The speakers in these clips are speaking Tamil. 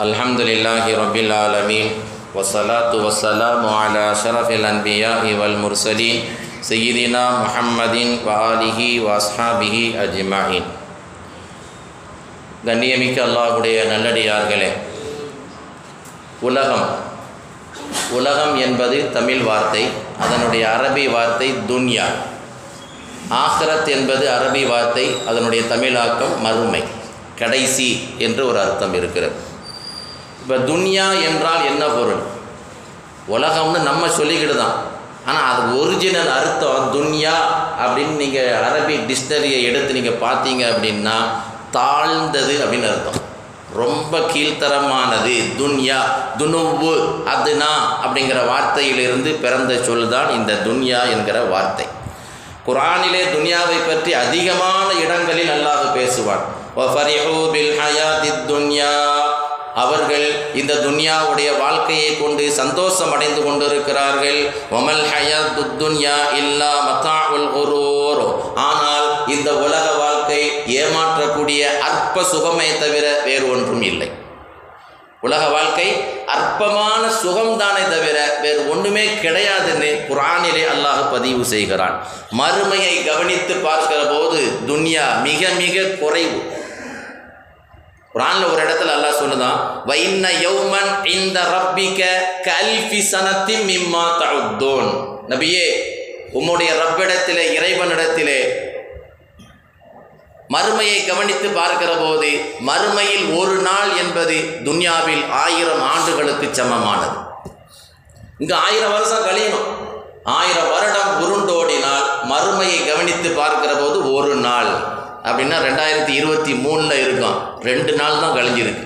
الحمد لله رب العالمين والصلاة والسلام على أشرف الأنبياء والمرسلين سيدنا محمد وآله وأصحابه أجمعين கண்ணியமிக்க அல்லாஹுடைய நல்லடியார்களே உலகம் உலகம் என்பது தமிழ் வார்த்தை அதனுடைய அரபி வார்த்தை துன்யா ஆஹ்ரத் என்பது அரபி வார்த்தை அதனுடைய தமிழாக்கம் மறுமை கடைசி என்று ஒரு அர்த்தம் இருக்கிறது இப்போ துன்யா என்றால் என்ன பொருள்? உலகம்னு நம்ம சொல்லிக்கிட்டு தான் ஆனால் அது ஒரிஜினல் அர்த்தம் துன்யா அப்படின்னு நீங்கள் அரபி டிக்ஷனரியை எடுத்து நீங்கள் பார்த்தீங்க அப்படின்னா தாழ்ந்தது அப்படின்னு அர்த்தம். ரொம்ப கீழ்த்தரமானது துன்யா துணுவு அதுனா அப்படிங்கிற வார்த்தையிலிருந்து பிறந்த சொல் தான் இந்த துன்யா என்கிற வார்த்தை. குரானிலே துன்யாவை பற்றி அதிகமான இடங்களில் அல்லாஹ் பேசுவான். இந்த துன்யாவுடைய வாழ்க்கையை கொண்டு சந்தோஷம் அடைந்து கொண்டிருக்கிறார்கள். ஒமல் ஹயாத் துன்யா இல்லா மத்தாவுல் குரூர். ஆனால் இந்த உலக வாழ்க்கை ஏமாற்றக்கூடிய அற்ப சுகமே தவிர வேறு ஒன்றும் இல்லை. உலக வாழ்க்கை அற்பமான சுகம்தானே தவிர வேறு ஒன்றுமே கிடையாதுன்னு குரானிலே அல்லாஹ் பதிவு செய்கிறான். மறுமையை கவனித்து பார்க்கிற போது துன்யா மிக மிக குறைவு. குரான்ல ஒரு இடத்துல அல்லாஹ் சொல்லுதான் வைன்ன யௌமன் இந்த ரப்பிக்க கல்ஃபி சனத்தி மிம்மா தவுத்தோன் நபியே உம்முடைய ரப்பிடத்திலே இறைவனிடத்திலே மறுமையை கவனித்து பார்க்கிற போது மறுமையில் ஒரு நாள் என்பது துன்யாவில் ஆயிரம் ஆண்டுகளுக்கு சமமானது. இங்கே ஆயிரம் வருஷம் கழியணும். ஆயிரம் வருடம் உருண்டோடினால் மறுமையை கவனித்து பார்க்கிற போது ஒரு நாள். அப்படின்னா ரெண்டாயிரத்தி இருபத்தி மூணில் இருக்கும். ரெண்டு நாள் தான் கழிஞ்சிருக்கு.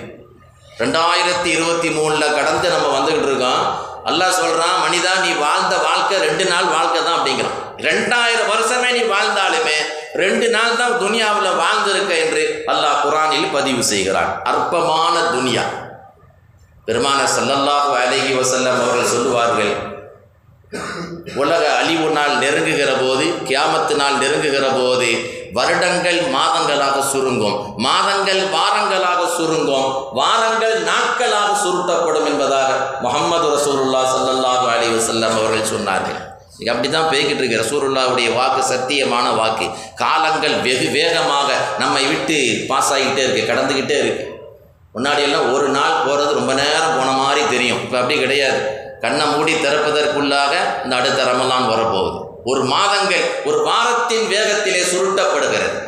ரெண்டாயிரத்தி இருபத்தி மூணில் கடந்து நம்ம வந்துக்கிட்டு இருக்கோம். அல்லாஹ் சொல்கிறான் மனிதா நீ வாழ்ந்த வாழ்க்கை ரெண்டு நாள் வாழ்க்கை தான் அப்படிங்கிறான். ரெண்டாயிரம் வருஷமே நீ வாழ்ந்தாலுமே ரெண்டு நாள் தான் துனியாவில் வாழ்ந்திருக்க என்று அல்லாஹ் குரானில் பதிவு செய்கிறான். அற்பமான துனியா. பெருமான சல்லல்லாஹு அலஹி வசல்லம் அவர்கள் சொல்லுவார்கள் உலக அழிவு நாள் நெருங்குகிற போது கியாமத்து நாள் நெருங்குகிற போது வருடங்கள் மாதங்களாக சுருங்கும். மாதங்கள் வாரங்களாக சுருங்கும். வாரங்கள் நாட்களாக சுருட்டப்படும் என்பதாக முகமது ரசூலுல்லா சல்லல்லாஹு அலி வசல்லம் அவர்கள் சொன்னார்கள். அப்படி தான் போய்கிட்டு இருக்கு ரசூருல்லாவுடைய வாக்கு சத்தியமான வாக்கு. காலங்கள் வெகு வேகமாக நம்மை விட்டு பாஸ் ஆகிக்கிட்டே இருக்குது கடந்துக்கிட்டே இருக்குது முன்னாடியெல்லாம் ஒரு நாள் போகிறது ரொம்ப நேரம் போன மாதிரி தெரியும். இப்போ அப்படி கிடையாது. கண்ணை மூடி திறப்பதற்குள்ளாக இந்த அடுத்த ரமலான் வரப்போகுது. ஒரு மாதங்கள் ஒரு வாரத்தின் வேகத்திலே சுருட்டப்படுகிறது.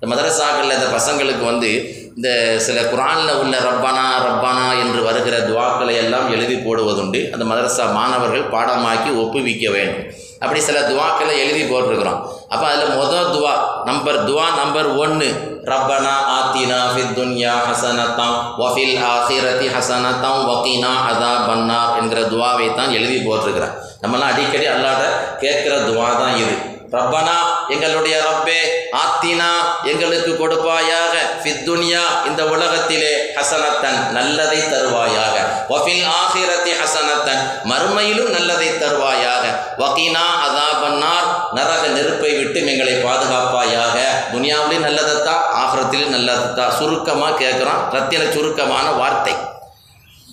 இந்த மதரசாக்களில் இந்த பசங்களுக்கு வந்து இந்த சில குரானில் உள்ள ரப்பானா ரப்பானா என்று வருகிற துவாக்களை எல்லாம் எழுதி போடுவதுண்டு. அந்த மதரசா மாணவர்கள் பாடமாக்கி ஒப்புவிக்க வேண்டும். அப்படி சில துவாக்களை எழுதி போட்டிருக்கிறோம். அப்போ அதில் மொதல் துவா நம்பர் துவா நம்பர் ஒன்று ரப்பனா ஆத்தினா ஃபித் துன்யா ஹசனத்தாம் வஃபில் ஆசிரதி ஹசனத்தாம் வக்கீனா அதா பன்னா என்கிற துவாவை தான் எழுதி போட்டிருக்கிறேன் நம்மலாம் அடிக்கடி அல்லாத கேட்குற துவா தான் இது. ரப்பனா எங்களுடைய ரப்பே ஆத்தினா எங்களுக்கு கொடுப்பாயாக. ஃபித்துனியா இந்த உலகத்திலே ஹசனத்தன் நல்லதை தருவாயாக. வஃபில் ஆஹிரத்தி ஹசனத்தன் மறுமையிலும் நல்லதை தருவாயாக. வகீனா அதாபன்னார் நரக நெருப்பை விட்டு எங்களை பாதுகாப்பாயாக. துனியாவிலையும் நல்லதைத்தான் ஆகிரத்திலும் நல்லதைத்தான் சுருக்கமாக கேட்குறோம் ரத்தின சுருக்கமான வார்த்தை.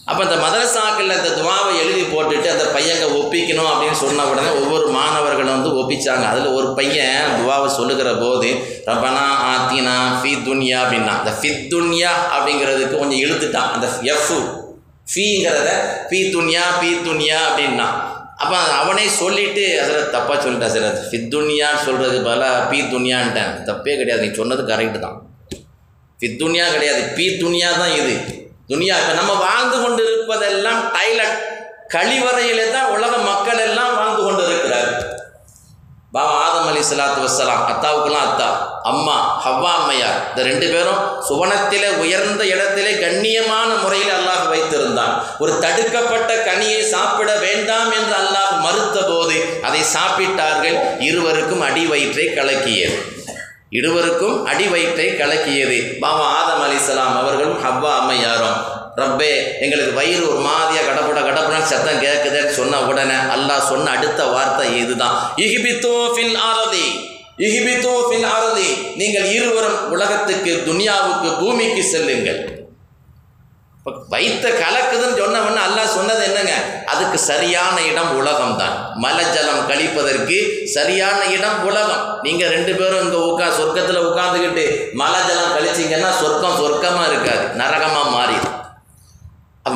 அப்போ இந்த மதரசாக்களில் இந்த துவாவை எழுதி போட்டுட்டு அந்த பையங்க ஒப்பிக்கணும் அப்படின்னு சொன்ன உடனே ஒவ்வொரு மாணவர்களும் வந்து ஒப்பிச்சாங்க. அதில் ஒரு பையன் துவாவை சொல்லுகிற போது ரபனா ஆத்தினா ஃபி துன்யா அப்படின்னா அந்த ஃபி துன்யா அப்படிங்கிறதுக்கு கொஞ்சம் இழுத்துட்டான். அந்த எஃப் ஃபீங்கிறத பி துன்யா பி துன்யா அப்படின்னா. அப்போ அவனே சொல்லிட்டு அதில் தப்பாக சொல்லிட்டான் சார் அது ஃபித் துன்யான்னு சொல்கிறது பதிலாக பி துன்யான்ட்டேன். தப்பே கிடையாது. நீ சொன்னது கரெக்டு தான். ஃபித் துன்யா கிடையாது. பி துன்யா தான் இது. துனியா இப்போ நம்ம வாழ்ந்து கொண்டு இருப்பதெல்லாம் டைலட் கழிவறையிலே தான் உலக மக்கள் எல்லாம் வாழ்ந்து கொண்டு இருக்கிறார் பாபா ஆதம் அலி சலாத்து வசலாம் அத்தாவுக்குலாம் அத்தா அம்மா ஹவ்வா அம்மையார் இந்த ரெண்டு பேரும் சுவனத்திலே உயர்ந்த இடத்திலே கண்ணியமான முறையில் அல்லாஹ் வைத்திருந்தான். ஒரு தடுக்கப்பட்ட கனியை சாப்பிட வேண்டாம் என்று அல்லாஹ் மறுத்த போது அதை சாப்பிட்டார்கள் இருவருக்கும் அடி வயிற்றை கலக்கியது. இருவருக்கும் அடி வயிற்றை கலக்கியது. பாபா ஆதம் அலிசலாம் அவர்களும் ஹவ்வா அம்மையாரும். ரப்பே எங்களுக்கு வயிறு ஒரு மாதிரியாக கடப்பட கடப்பட சத்தம் கேட்குதுன்னு சொன்ன உடனே அல்லாஹ் சொன்ன அடுத்த வார்த்தை இதுதான். இஹிபித்தோ ஃபில் ஆரதி இஹிபித்தோ ஃபில் ஆரதி நீங்கள் இருவரும் உலகத்துக்கு துனியாவுக்கு பூமிக்கு செல்லுங்கள். இப்போ வைத்த கலக்குதுன்னு சொன்னவன் அல்லாஹ் சொன்னது என்னங்க? அதுக்கு சரியான இடம் உலகம் தான் மலஜலம் கழிப்பதற்கு சரியான இடம் உலகம். நீங்கள் ரெண்டு பேரும் இங்கே உட்கா சொர்க்கத்தில் உட்காந்துக்கிட்டு மலஜலம் கழிச்சிங்கன்னா சொர்க்கம் சொர்க்கமாக இருக்காது. நரகமாக மாறிடும்.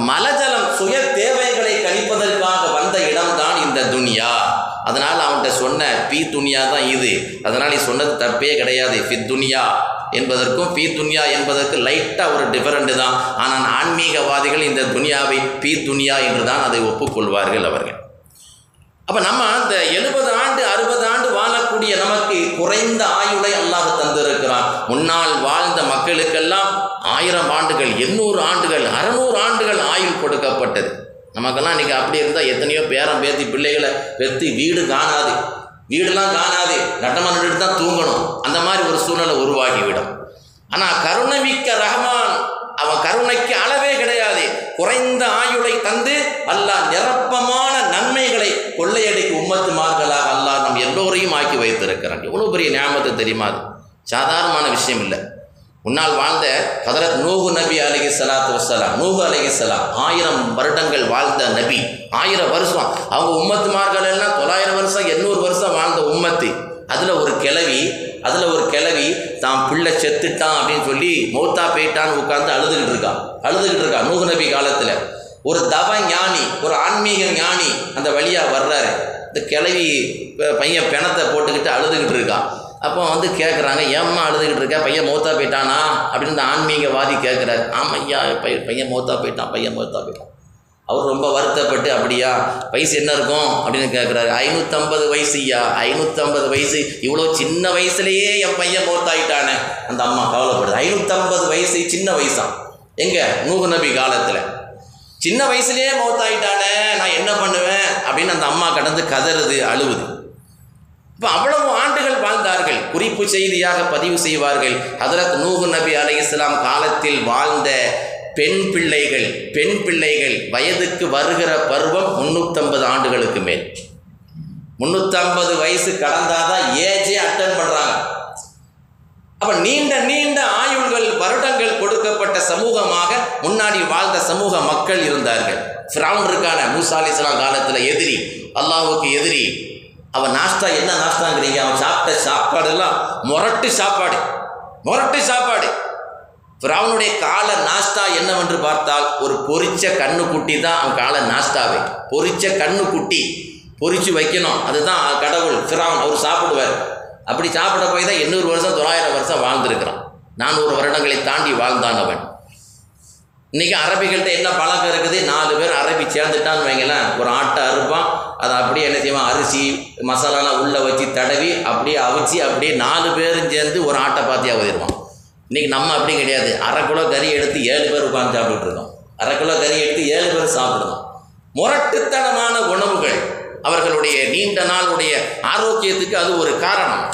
மலஜலம் சுய தேவைகளை கழிப்பதற்காக வந்த இடம்தான் இந்த துனியா அதனால் அவன்கிட்ட சொன்ன பி துனியா தான் இது. அதனால் நீ சொன்னது தப்பே கிடையாது. ஃபி துனியா என்பதற்கும் பி துனியா என்பதற்கு லைட்டாக ஒரு டிஃபரெண்ட் தான். ஆனால் ஆன்மீகவாதிகள் இந்த துனியாவை பி துனியா என்று தான் அதை ஒப்புக்கொள்வார்கள் அவர்கள். அப்போ நம்ம அந்த எழுபது ஆண்டு அறுபது ஆண்டு வாழக்கூடிய நமக்கு குறைந்த ஆயுளை அல்லாஹ் தந்திருக்கிறான். முன்னால் வாழ்ந்த மக்களுக்கெல்லாம் ஆயிரம் ஆண்டுகள் எண்ணூறு ஆண்டுகள் அறநூறு ஆண்டுகள் ஆயுள் கொடுக்கப்பட்டது. நமக்கெல்லாம் இன்றைக்கி அப்படி இருந்தால் எத்தனையோ பேரம் பேத்தி பிள்ளைகளை பெற்று வீடு காணாது. வீடெல்லாம் காணாது. நட்டமாக நின்றுட்டு தான் தூங்கணும். அந்த மாதிரி ஒரு சூழ்நிலை உருவாகிவிடும். ஆனால் கருணைமிக்க ரஹமான் அவன் கருணைக்கு அளவே கிடையாது. குறைந்த ஆயுளை தந்து அல்லாஹ் நிரப்பமான நன்மைகளை கொள்ளையடிக்கு உம்மத்துமார்களாக அல்லாஹ் நம் எல்லோரையும் ஆக்கி வைத்திருக்கிறான். எவ்வளோ பெரிய ஞாபகத்தை தெரியுமா அது? சாதாரணமான விஷயம் இல்லை. முன்னால் வாழ்ந்த ஹதரத் நூகு நபி அலகி சலாத்து வசலாம் நூகு அலகி சலாம் ஆயிரம் வருடங்கள் வாழ்ந்த நபி ஆயிரம் வருஷம். அவங்க உம்மத்துமார்கள் எல்லாம் தொள்ளாயிரம் வருஷம் எண்ணூறு வருஷம் வாழ்ந்த உம்மத்து. அதில் ஒரு கிளவி அதில் ஒரு கிளவி தான் பிள்ளை செத்துட்டான் அப்படின்னு சொல்லி மௌத்தா போயிட்டான்னு உட்காந்து அழுதுகிட்டு இருக்கான் அழுதுகிட்டு இருக்கா நூகு நபி காலத்தில். ஒரு தவ ஞானி ஒரு ஆன்மீக ஞானி அந்த வழியாக வர்றாரு. இந்த கிளவி பையன் பிணத்தை போட்டுக்கிட்டு அழுதுகிட்டு இருக்கான் அப்போ வந்து கேட்குறாங்க ஏம்மா அழுதுகிட்டு இருக்க? பையன் மூத்தா போயிட்டானா? அப்படின்னு இந்த ஆன்மீகவாதி கேட்குறாரு ஆமாம் ஐயா பையன் பையன் மூத்தா போயிட்டான் பையன் மூத்தா போயிட்டான். அவர் ரொம்ப வருத்தப்பட்டு அப்படியா வயசு என்ன இருக்கும்? அப்படின்னு கேட்குறாரு ஐநூற்றம்பது வயசு ஐயா ஐநூற்றம்பது வயசு இவ்வளோ சின்ன வயசுலேயே என் பையன் மூத்தாயிட்டானே. அந்த அம்மா கவலைப்படுது. ஐநூற்றம்பது வயசு சின்ன வயசா? எங்கே? நூகு நபி காலத்தில். சின்ன வயசுலேயே மூத்தாயிட்டானே நான் என்ன பண்ணுவேன்? அப்படின்னு அந்த அம்மா கடந்து கதறுது அழுவுது. இப்போ அவ்வளவு ஆண்டுகள் வாழ்ந்தார்கள். குறிப்பு செய்தியாக பதிவு செய்வார்கள். ஹதரத் நூகு நபி அலை இஸ்லாம் காலத்தில் வாழ்ந்த பெண் பிள்ளைகள் பெண் பிள்ளைகள் வயதுக்கு வருகிற பருவம் முன்னூற்றம்பது ஆண்டுகளுக்கு மேல். முந்நூற்றம்பது வயசு கடந்தாதான் ஏஜே அட்டன் பண்ணுறாங்க அப்ப நீண்ட நீண்ட ஆயுள்கள் வருடங்கள் கொடுக்கப்பட்ட சமூகமாக முன்னாடி வாழ்ந்த சமூக மக்கள் இருந்தார்கள். ஃபிரௌன் இருக்கான மூசா அலிஸ்லாம் காலத்தில் எதிரி அல்லாவுக்கு எதிரி அவன் நாஸ்தா என்ன நாஸ்தாங்கிறீங்க அவன் சாப்பிட்ட சாப்பாடு எல்லாம் முரட்டு சாப்பாடு. முரட்டு சாப்பாடு. பிராவனுடைய கால நாஸ்தா என்னவென்று பார்த்தால் ஒரு பொறிச்ச கண்ணு குட்டி தான் அவன் கால நாஸ்தாவை பொறிச்ச கண்ணு குட்டி பொறிச்சு வைக்கணும். அதுதான் கடவுள் ஃபிரௌன் அவர் சாப்பிடுவார். அப்படி சாப்பிட போய் தான் எண்ணூறு வருஷம் தொள்ளாயிரம் வருஷம் வாழ்ந்திருக்கிறான். நானூறு வருடங்களை தாண்டி வாழ்ந்தான் அவன். இன்றைக்கி அரபிகள்கிட்ட என்ன பழக்கம் இருக்குது? நாலு பேர் அரபி சேர்ந்துட்டான்னு வைங்களேன். ஒரு ஆட்டை அறுப்பான். அதை அப்படியே என்ன செய்வான்? அரிசி மசாலாலாம் உள்ளே வச்சு தடவி அப்படியே அவிச்சு அப்படியே நாலு பேரும் சேர்ந்து ஒரு ஆட்டை பாத்தியாக ஊதிடுவான் இன்றைக்கி நம்ம அப்படி கிடையாது. அரை கிலோ கறி எடுத்து ஏழு பேர் உட்காந்து சாப்பிட்டுருக்கோம் அரை கிலோ கறி எடுத்து ஏழு பேர் சாப்பிடுவோம் முரட்டுத்தனமான உணவுகள் அவர்களுடைய நீண்ட நாளுடைய ஆரோக்கியத்துக்கு அது ஒரு காரணம்.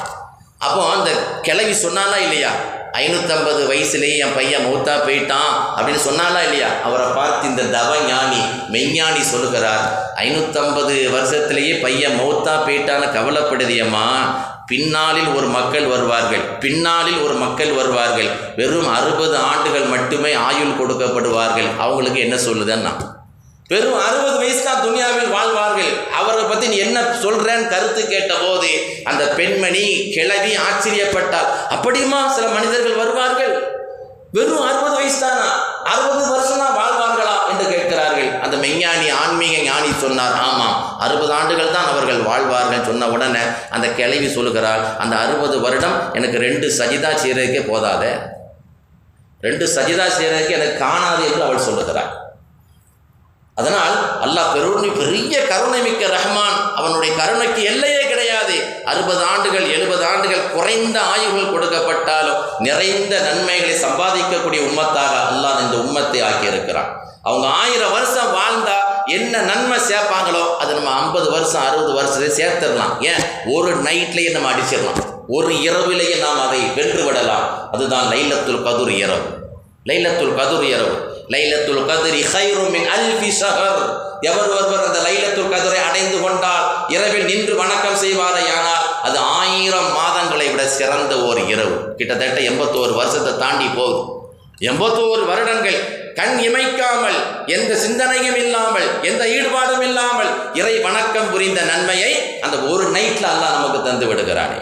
அப்போ அந்த கிளவி சொன்னாலா இல்லையா? ஐநூற்றம்பது வயசுலேயே என் பையன் மௌத்தா போயிட்டான் அப்படின்னு சொன்னாலா இல்லையா? அவரை பார்த்து இந்த தவ ஞானி மெய்ஞானி சொல்லுகிறார் ஐநூற்றம்பது வருஷத்திலேயே பையன் மௌத்தா போயிட்டான்னு கவலைப்படுதியம்மா. பின்னாளில் ஒரு மக்கள் வருவார்கள் பின்னாளில் ஒரு மக்கள் வருவார்கள். வெறும் அறுபது ஆண்டுகள் மட்டுமே ஆயுள் கொடுக்கப்படுவார்கள். அவங்களுக்கு என்ன சொல்லுதுன்னா? வெறும் அறுபது வயசு தான் துனியாவில் வாழ்வார்கள். அவரை பற்றி நீ என்ன சொல்கிறேன்னு கருத்து கேட்டபோது அந்த பெண்மணி கிளவி ஆச்சரியப்பட்டார் அப்படியுமா சில மனிதர்கள் வருவார்கள்? வெறும் அறுபது வயசு தானா அறுபது வருஷம் தான் வாழ்வார்களா என்று கேட்கிறார்கள். அந்த மெய்ஞானி ஆன்மீக ஞானி சொன்னார் ஆமாம் அறுபது ஆண்டுகள் தான் அவர்கள் வாழ்வார்கள் சொன்ன உடனே அந்த கிளவி சொல்லுகிறாள் அந்த அறுபது வருடம் எனக்கு ரெண்டு சஜிதா செய்கிறதுக்கே போதாதே. ரெண்டு சஜிதா செய்கிறதுக்கு எனக்கு காணாது என்று அவள் சொல்லுகிறாள். அதனால் அல்லாஹ் பெருமை பெரிய கருணை மிக்க ரஹ்மான் அவனுடைய கருணைக்கு எல்லையே கிடையாது. அறுபது ஆண்டுகள் எழுபது ஆண்டுகள் குறைந்த ஆயுகள் கொடுக்கப்பட்டாலும் நிறைந்த நன்மைகளை சம்பாதிக்கக்கூடிய உம்மத்தாக அல்லாஹ் இந்த உம்மத்தை ஆக்கியிருக்கிறான். அவங்க ஆயிரம் வருஷம் வாழ்ந்தா என்ன நன்மை சேர்ப்பாங்களோ அது நம்ம ஐம்பது வருஷம் அறுபது வருஷத்தை சேர்த்துடலாம். ஏன்? ஒரு நைட்லேயே நம்ம அடிச்சிடலாம். ஒரு இரவிலேயே நாம் அதை வென்று விடலாம். அதுதான் லைலத்துல் கதுர் இரவு. லைலத்துல் கதுர் இரவு. லைலத்துல் கதிரி ஹைரு அல்பி சஹர். எவர் ஒருவர் அந்த லைலத்துல் கதிரை அடைந்து கொண்டால் இரவில் நின்று வணக்கம் செய்வாரையானால் அது ஆயிரம் மாதங்களை விட சிறந்த ஓர் இரவு. கிட்டத்தட்ட எண்பத்தோரு வருஷத்தை தாண்டி போகுது. எண்பத்தோரு வருடங்கள் கண் இமைக்காமல் எந்த சிந்தனையும் இல்லாமல் எந்த ஈடுபாடும் இல்லாமல் இறை வணக்கம் புரிந்த நன்மையை அந்த ஒரு நைட்ல அல்லாஹ் நமக்கு தந்து விடுகிறானே.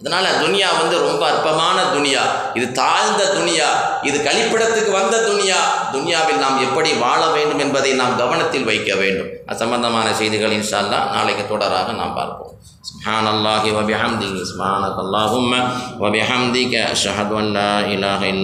அதனால் துனியா வந்து ரொம்ப அற்பமான துனியா இது தாழ்ந்த துனியா இது கழிப்பிடத்துக்கு வந்த துனியா துனியாவில் நாம் எப்படி வாழ வேண்டும் என்பதை நாம் கவனத்தில் வைக்க வேண்டும் அது சம்பந்தமான செய்திகள் இன்ஷா அல்லாஹ் நாளைக்கு தொடராக நாம் பார்ப்போம் سبحان الله وبحمده سبحانك اللهم وبحمدك أشهد أن لا إله إلا